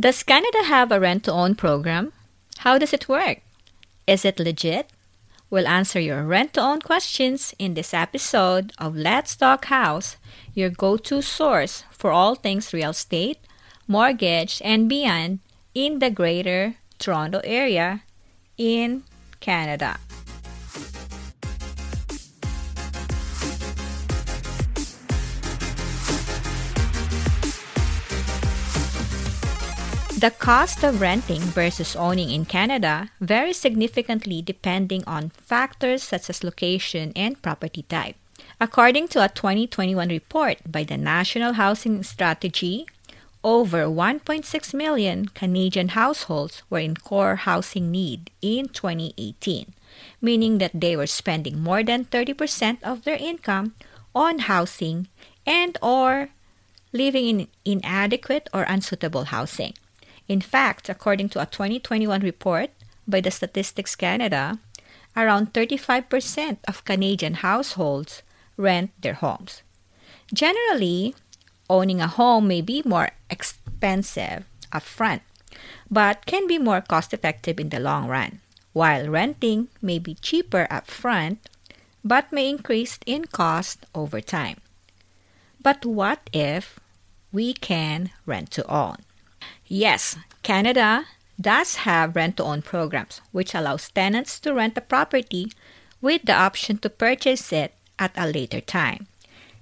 Does Canada have a rent to own program? How does it work? Is it legit? We'll answer your rent to own questions in this episode of Let's Talk House, your go to source for all things real estate, mortgage, and beyond in the Greater Toronto Area in Canada. The cost of renting versus owning in Canada varies significantly depending on factors such as location and property type. According to a 2021 report by the National Housing Strategy, over 1.6 million Canadian households were in core housing need in 2018, meaning that they were spending more than 30% of their income on housing and or living in inadequate or unsuitable housing. In fact, according to a 2021 report by the Statistics Canada, around 35% of Canadian households rent their homes. Generally, owning a home may be more expensive upfront, but can be more cost effective in the long run, while renting may be cheaper upfront but may increase in cost over time. But what if we can rent to own? Yes, Canada does have rent to own programs, which allows tenants to rent a property with the option to purchase it at a later time.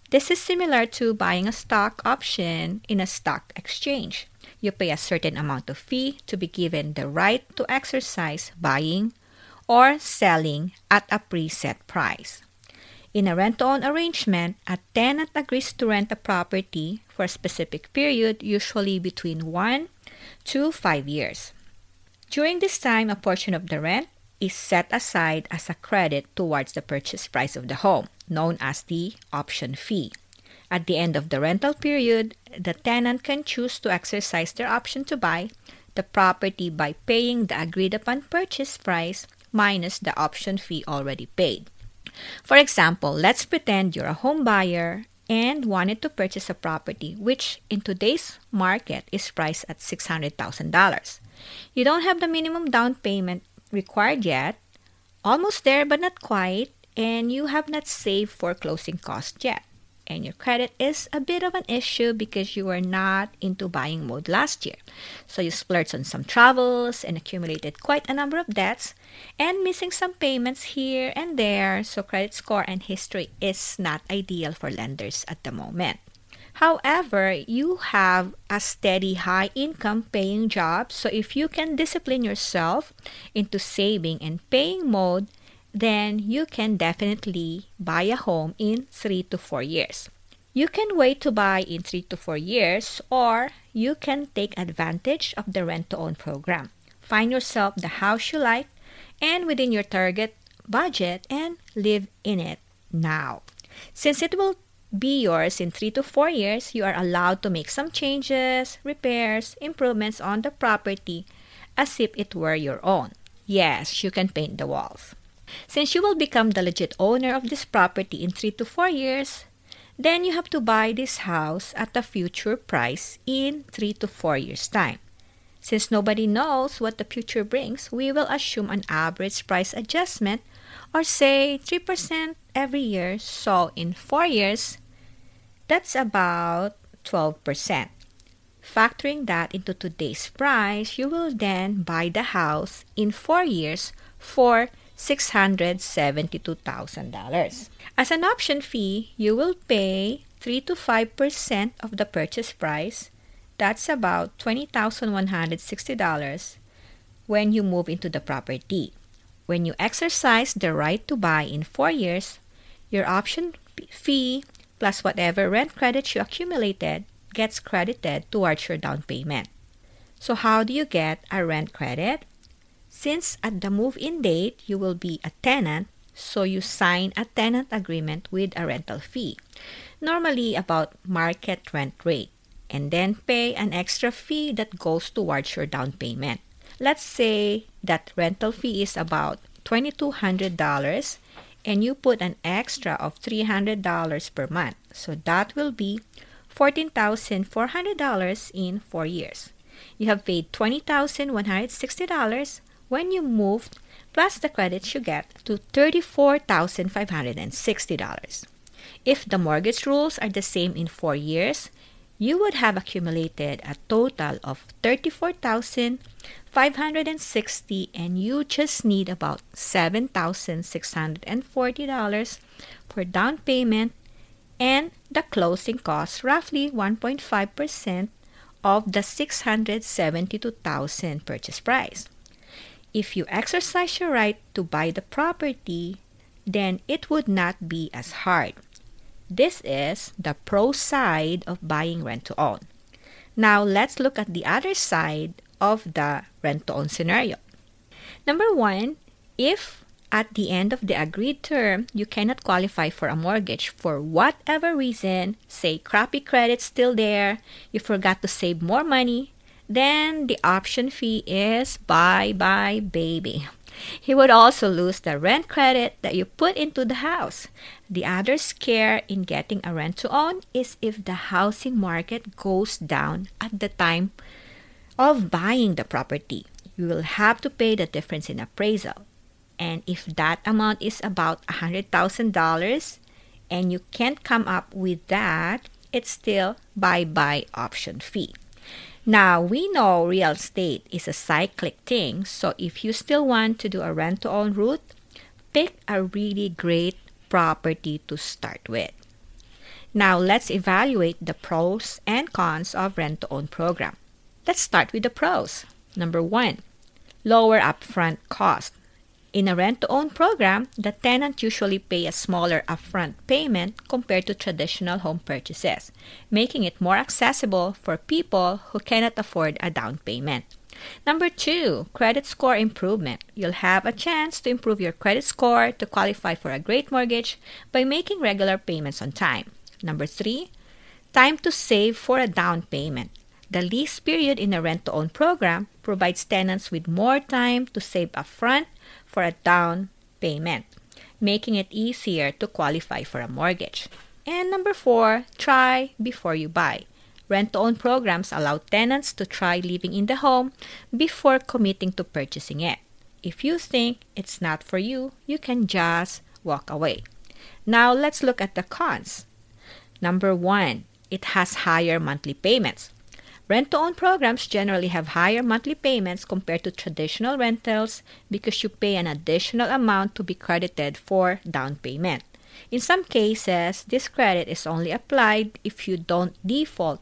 This is similar to buying a stock option in a stock exchange. You pay a certain amount of fee to be given the right to exercise buying or selling at a preset price. In a rent own arrangement, a tenant agrees to rent a property for a specific period, usually between 1 to five years. During this time, a portion of the rent is set aside as a credit towards the purchase price of the home, known as the option fee. At the end of the rental period, the tenant can choose to exercise their option to buy the property by paying the agreed upon purchase price minus the option fee already paid. For example, let's pretend you're a home buyer and wanted to purchase a property, which in today's market is priced at $600,000. You don't have the minimum down payment required yet, almost there but not quite, and you have not saved for closing costs yet and your credit is a bit of an issue because you were not into buying mode last year. So you splurged on some travels and accumulated quite a number of debts and missing some payments here and there. So credit score and history is not ideal for lenders at the moment. However, you have a steady high income paying job. So if you can discipline yourself into saving and paying mode, then you can definitely buy a home in three to four years. You can wait to buy in three to four years, or you can take advantage of the rent to own program. Find yourself the house you like and within your target budget and live in it now. Since it will be yours in three to four years, you are allowed to make some changes, repairs, improvements on the property as if it were your own. Yes, you can paint the walls. Since you will become the legit owner of this property in 3 to 4 years, then you have to buy this house at a future price in 3 to 4 years' time. Since nobody knows what the future brings, we will assume an average price adjustment or say 3% every year. So in 4 years, that's about 12%. Factoring that into today's price, you will then buy the house in 4 years for $672,000. As an option fee, you will pay 3 to 5% of the purchase price. That's about $20,160 when you move into the property. When you exercise the right to buy in 4 years, your option fee plus whatever rent credits you accumulated gets credited towards your down payment. So, how do you get a rent credit? Since at the move in date you will be a tenant, so you sign a tenant agreement with a rental fee, normally about market rent rate, and then pay an extra fee that goes towards your down payment. Let's say that rental fee is about $2,200 and you put an extra of $300 per month. So that will be $14,400 in 4 years. You have paid $20,160 when you moved, plus the credits you get to $34,560. If the mortgage rules are the same in four years, you would have accumulated a total of 34,560 and you just need about $7,640 for down payment and the closing costs roughly 1.5% of the 672,000 purchase price. If you exercise your right to buy the property, then it would not be as hard. This is the pro side of buying rent to own. Now let's look at the other side of the rent to own scenario. Number one, if at the end of the agreed term you cannot qualify for a mortgage for whatever reason, say crappy credit still there, you forgot to save more money, then the option fee is bye bye baby. He would also lose the rent credit that you put into the house. The other scare in getting a rent to own is if the housing market goes down at the time of buying the property. You will have to pay the difference in appraisal. And if that amount is about $100,000 and you can't come up with that, it's still bye bye option fee. Now, we know real estate is a cyclic thing, so if you still want to do a rent to own route, pick a really great property to start with. Now, let's evaluate the pros and cons of rent to own program. Let's start with the pros. Number 1, lower upfront cost. In a rent to own program, the tenant usually pay a smaller upfront payment compared to traditional home purchases, making it more accessible for people who cannot afford a down payment. Number two, credit score improvement. You'll have a chance to improve your credit score to qualify for a great mortgage by making regular payments on time. Number three, time to save for a down payment. The lease period in a rent to own program provides tenants with more time to save upfront for a down payment, making it easier to qualify for a mortgage. And number four, try before you buy. Rent to own programs allow tenants to try living in the home before committing to purchasing it. If you think it's not for you, you can just walk away. Now let's look at the cons. Number one, it has higher monthly payments. Rent to own programs generally have higher monthly payments compared to traditional rentals because you pay an additional amount to be credited for down payment. In some cases, this credit is only applied if you don't default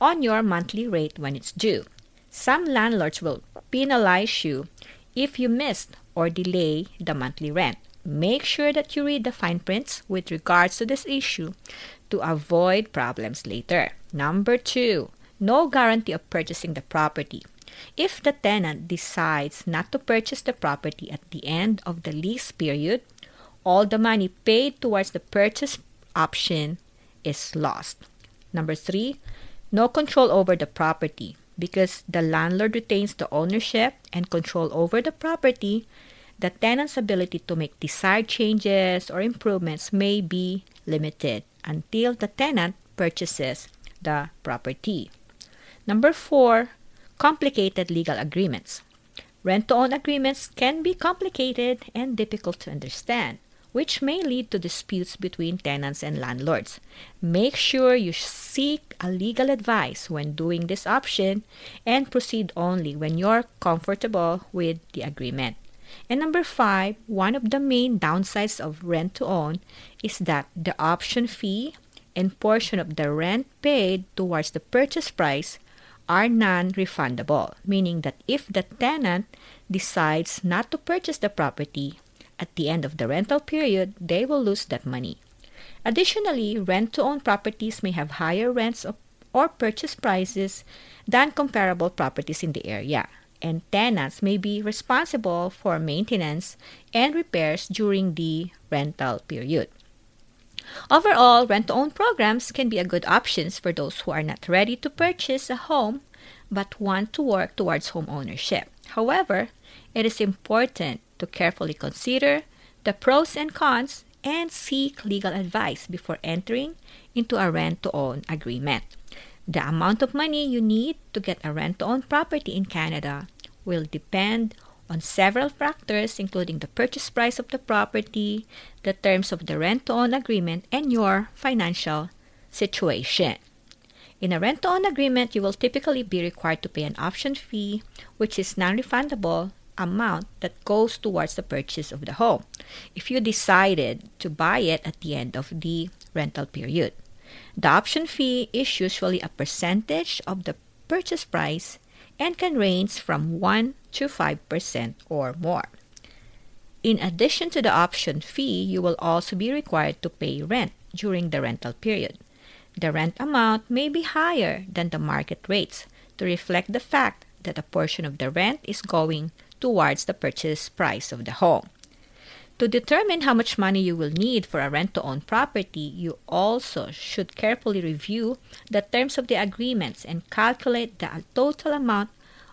on your monthly rate when it's due. Some landlords will penalize you if you miss or delay the monthly rent. Make sure that you read the fine prints with regards to this issue to avoid problems later. Number two, no guarantee of purchasing the property. If the tenant decides not to purchase the property at the end of the lease period, all the money paid towards the purchase option is lost. Number three, no control over the property. Because the landlord retains the ownership and control over the property, the tenant's ability to make desired changes or improvements may be limited until the tenant purchases the property. Number four, complicated legal agreements. Rent to own agreements can be complicated and difficult to understand, which may lead to disputes between tenants and landlords. Make sure you seek a legal advice when doing this option and proceed only when you're comfortable with the agreement. And number five, one of the main downsides of rent to own is that the option fee and portion of the rent paid towards the purchase price are non refundable, meaning that if the tenant decides not to purchase the property at the end of the rental period, they will lose that money. Additionally, rent to own properties may have higher rents or purchase prices than comparable properties in the area, and tenants may be responsible for maintenance and repairs during the rental period. Overall, rent to own programs can be a good options for those who are not ready to purchase a home but want to work towards home ownership. However, it is important to carefully consider the pros and cons and seek legal advice before entering into a rent to own agreement. The amount of money you need to get a rent to own property in Canada will depend on several factors, including the purchase price of the property, the terms of the rent to own agreement, and your financial situation. In a rent to own agreement, you will typically be required to pay an option fee, which is non refundable amount that goes towards the purchase of the home if you decided to buy it at the end of the rental period. The option fee is usually a percentage of the purchase price and can range from 1 to 5% or more. In addition to the option fee, you will also be required to pay rent during the rental period. The rent amount may be higher than the market rates to reflect the fact that a portion of the rent is going towards the purchase price of the home. To determine how much money you will need for a rent to own property, you also should carefully review the terms of the agreements and calculate the total amount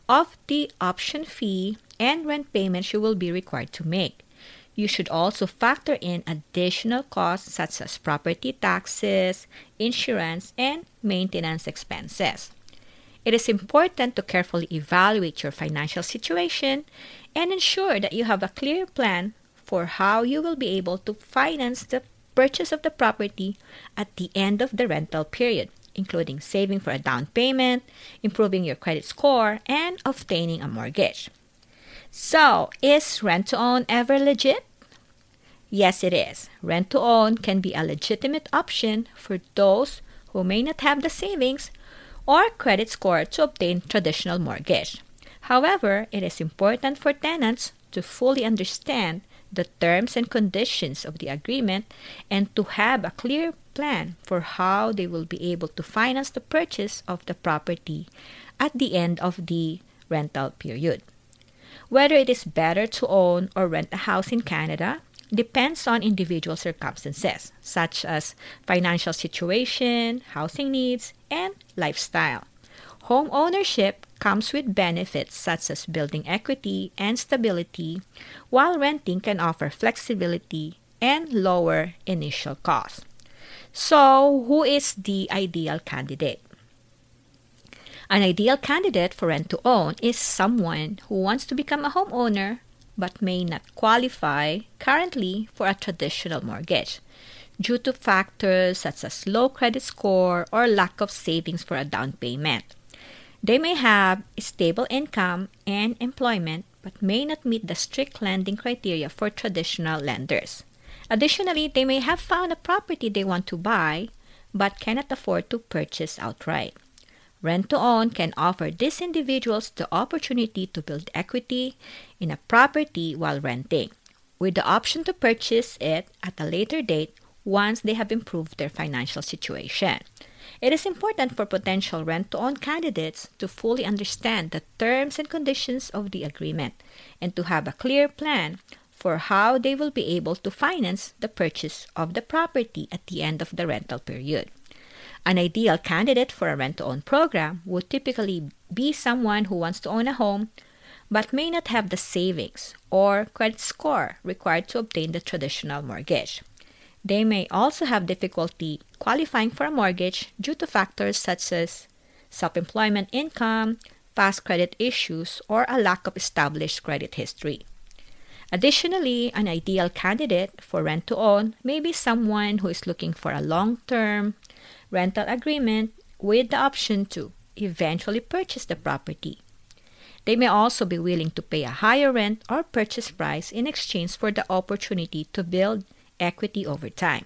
of the option fee and rent payments you will be required to make. You should also factor in additional costs such as property taxes, insurance, and maintenance expenses. It is important to carefully evaluate your financial situation and ensure that you have a clear plan for how you will be able to finance the purchase of the property at the end of the rental period, including saving for a down payment, improving your credit score, and obtaining a mortgage. So, is rent to own ever legit? Yes, it is. Rent to own can be a legitimate option for those who may not have the savings or credit score to obtain traditional mortgage. However, it is important for tenants to fully understand the terms and conditions of the agreement and to have a clear plan for how they will be able to finance the purchase of the property at the end of the rental period. Whether it is better to own or rent a house in Canada depends on individual circumstances, such as financial situation, housing needs, and lifestyle. Home ownership comes with benefits such as building equity and stability, while renting can offer flexibility and lower initial costs. So, who is the ideal candidate? An ideal candidate for rent to own is someone who wants to become a homeowner but may not qualify currently for a traditional mortgage due to factors such as low credit score or lack of savings for a down payment. They may have stable income and employment but may not meet the strict lending criteria for traditional lenders. Additionally, they may have found a property they want to buy but cannot afford to purchase outright. Rent to own can offer these individuals the opportunity to build equity in a property while renting, with the option to purchase it at a later date once they have improved their financial situation. It is important for potential rent to own candidates to fully understand the terms and conditions of the agreement and to have a clear plan for how they will be able to finance the purchase of the property at the end of the rental period. An ideal candidate for a rent to own program would typically be someone who wants to own a home but may not have the savings or credit score required to obtain the traditional mortgage. They may also have difficulty qualifying for a mortgage due to factors such as self employment income, past credit issues, or a lack of established credit history. Additionally, an ideal candidate for rent to own may be someone who is looking for a long term, rental agreement with the option to eventually purchase the property. They may also be willing to pay a higher rent or purchase price in exchange for the opportunity to build equity over time.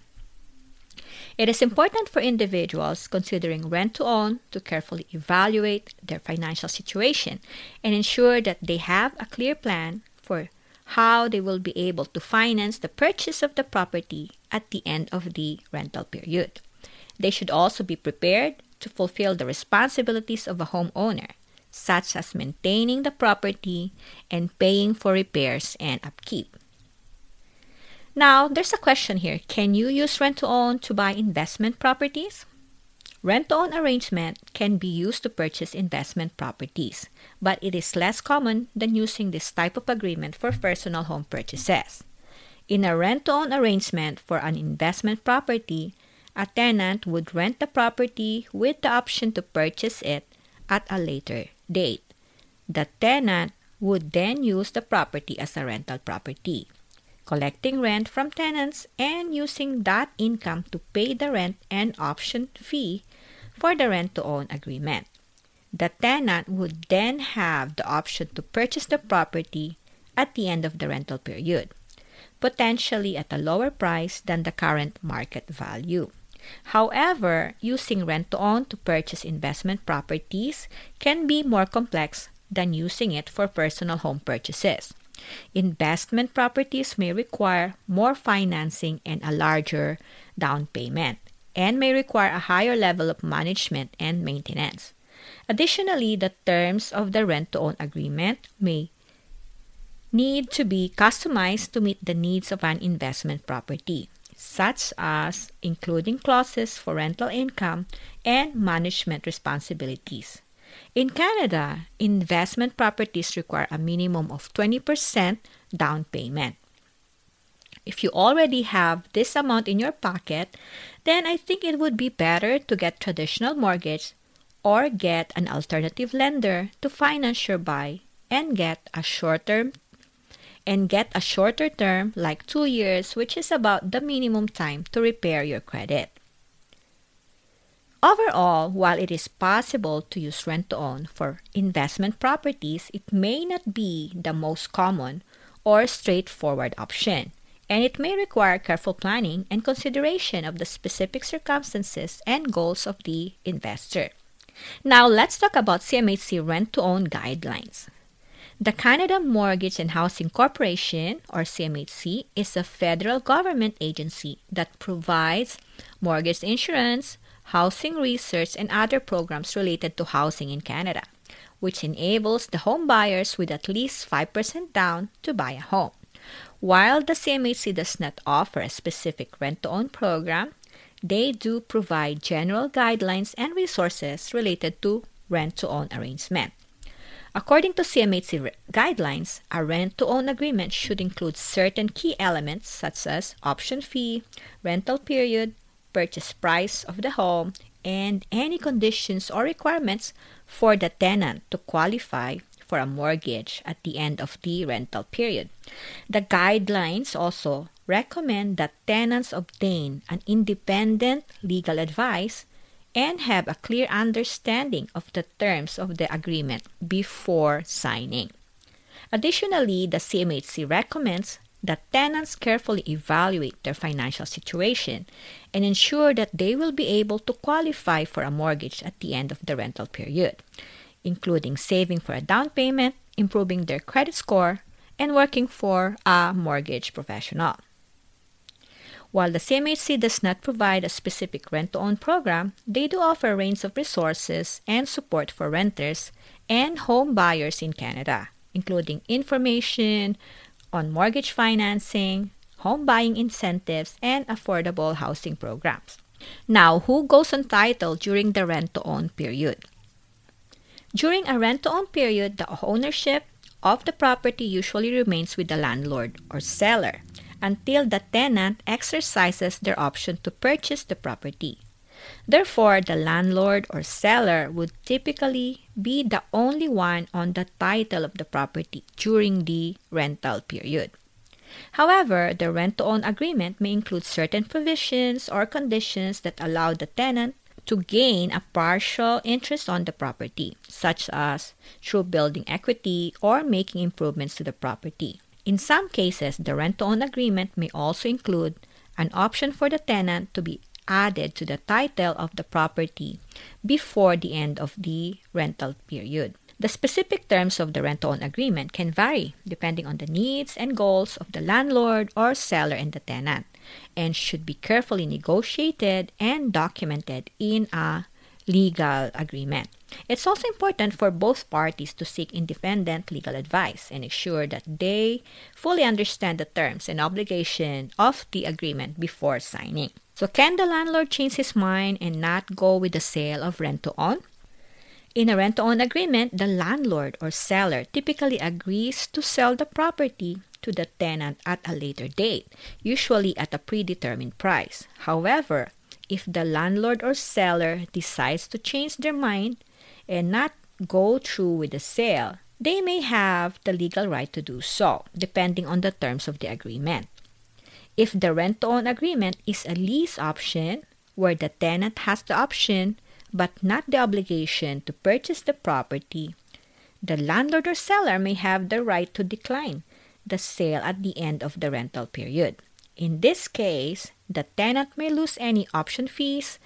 It is important for individuals considering rent to own to carefully evaluate their financial situation and ensure that they have a clear plan for how they will be able to finance the purchase of the property at the end of the rental period. They should also be prepared to fulfill the responsibilities of a homeowner, such as maintaining the property and paying for repairs and upkeep. Now, there's a question here can you use rent to own to buy investment properties? Rent to own arrangement can be used to purchase investment properties, but it is less common than using this type of agreement for personal home purchases. In a rent to own arrangement for an investment property, a tenant would rent the property with the option to purchase it at a later date. The tenant would then use the property as a rental property, collecting rent from tenants and using that income to pay the rent and option fee for the rent to own agreement. The tenant would then have the option to purchase the property at the end of the rental period, potentially at a lower price than the current market value. However, using rent to own to purchase investment properties can be more complex than using it for personal home purchases. Investment properties may require more financing and a larger down payment, and may require a higher level of management and maintenance. Additionally, the terms of the rent to own agreement may need to be customized to meet the needs of an investment property, such as including clauses for rental income and management responsibilities. In Canada, investment properties require a minimum of 20% down payment. If you already have this amount in your pocket, then I think it would be better to get traditional mortgage or get an alternative lender to finance your buy and get a short-term and get a shorter term like 2 years which is about the minimum time to repair your credit. Overall, while it is possible to use rent to own for investment properties, it may not be the most common or straightforward option, and it may require careful planning and consideration of the specific circumstances and goals of the investor. Now, let's talk about CMHC rent to own guidelines. The Canada Mortgage and Housing Corporation, or CMHC, is a federal government agency that provides mortgage insurance, housing research, and other programs related to housing in Canada, which enables the home buyers with at least 5% down to buy a home. While the CMHC does not offer a specific rent to own program, they do provide general guidelines and resources related to rent to own arrangement. According to CMHC guidelines, a rent to own agreement should include certain key elements such as option fee, rental period, purchase price of the home, and any conditions or requirements for the tenant to qualify for a mortgage at the end of the rental period. The guidelines also recommend that tenants obtain an independent legal advice and have a clear understanding of the terms of the agreement before signing. Additionally, the CMHC recommends that tenants carefully evaluate their financial situation and ensure that they will be able to qualify for a mortgage at the end of the rental period, including saving for a down payment, improving their credit score, and working for a mortgage professional. While the CMHC does not provide a specific rent to own program, they do offer a range of resources and support for renters and home buyers in Canada, including information, on mortgage financing, home buying incentives, and affordable housing programs. Now, who goes on title during the rent to own period? During a rent to own period, the ownership of the property usually remains with the landlord or seller until the tenant exercises their option to purchase the property. Therefore, the landlord or seller would typically be the only one on the title of the property during the rental period. However, the rent to own agreement may include certain provisions or conditions that allow the tenant to gain a partial interest on the property, such as through building equity or making improvements to the property. In some cases, the rent to own agreement may also include an option for the tenant to be added to the title of the property before the end of the rental period. The specific terms of the rent own agreement can vary depending on the needs and goals of the landlord or seller and the tenant and should be carefully negotiated and documented in a legal agreement. It's also important for both parties to seek independent legal advice and ensure that they fully understand the terms and obligation of the agreement before signing. So, can the landlord change his mind and not go with the sale of rent to own? In a rent to own agreement, the landlord or seller typically agrees to sell the property to the tenant at a later date, usually at a predetermined price. However, if the landlord or seller decides to change their mind and not go through with the sale, they may have the legal right to do so, depending on the terms of the agreement. If the rent to own agreement is a lease option, where the tenant has the option but not the obligation to purchase the property, the landlord or seller may have the right to decline the sale at the end of the rental period. In this case, the tenant may lose any option fees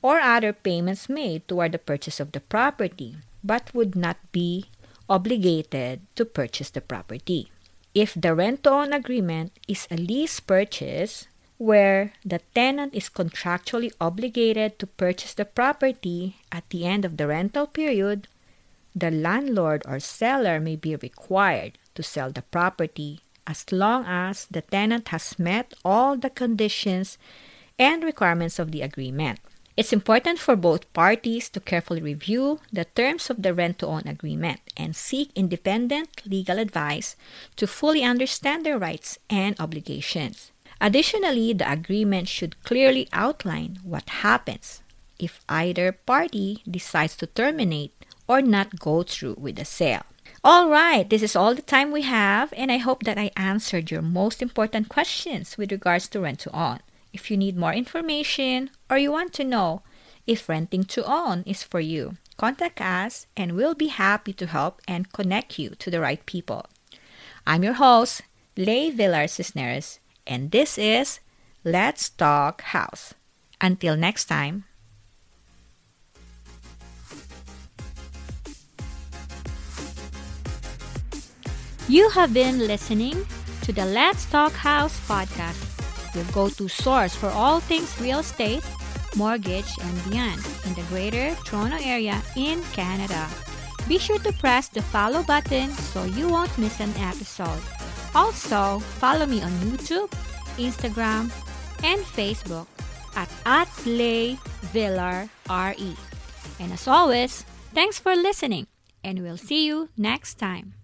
or other payments made toward the purchase of the property, but would not be obligated to purchase the property. If the rent to own agreement is a lease purchase, where the tenant is contractually obligated to purchase the property at the end of the rental period, the landlord or seller may be required to sell the property as long as the tenant has met all the conditions and requirements of the agreement. It's important for both parties to carefully review the terms of the rent to own agreement and seek independent legal advice to fully understand their rights and obligations. Additionally, the agreement should clearly outline what happens if either party decides to terminate or not go through with the sale. All right, this is all the time we have, and I hope that I answered your most important questions with regards to rent to own. If you need more information or you want to know if renting to own is for you, contact us and we'll be happy to help and connect you to the right people. I'm your host, Lay Villar Cisneros, and this is Let's Talk House. Until next time. You have been listening to the Let's Talk House podcast, your go to source for all things real estate, mortgage, and beyond in the greater Toronto area in Canada. Be sure to press the follow button so you won't miss an episode. Also, follow me on YouTube, Instagram, and Facebook at, at Villar RE. And as always, thanks for listening, and we'll see you next time.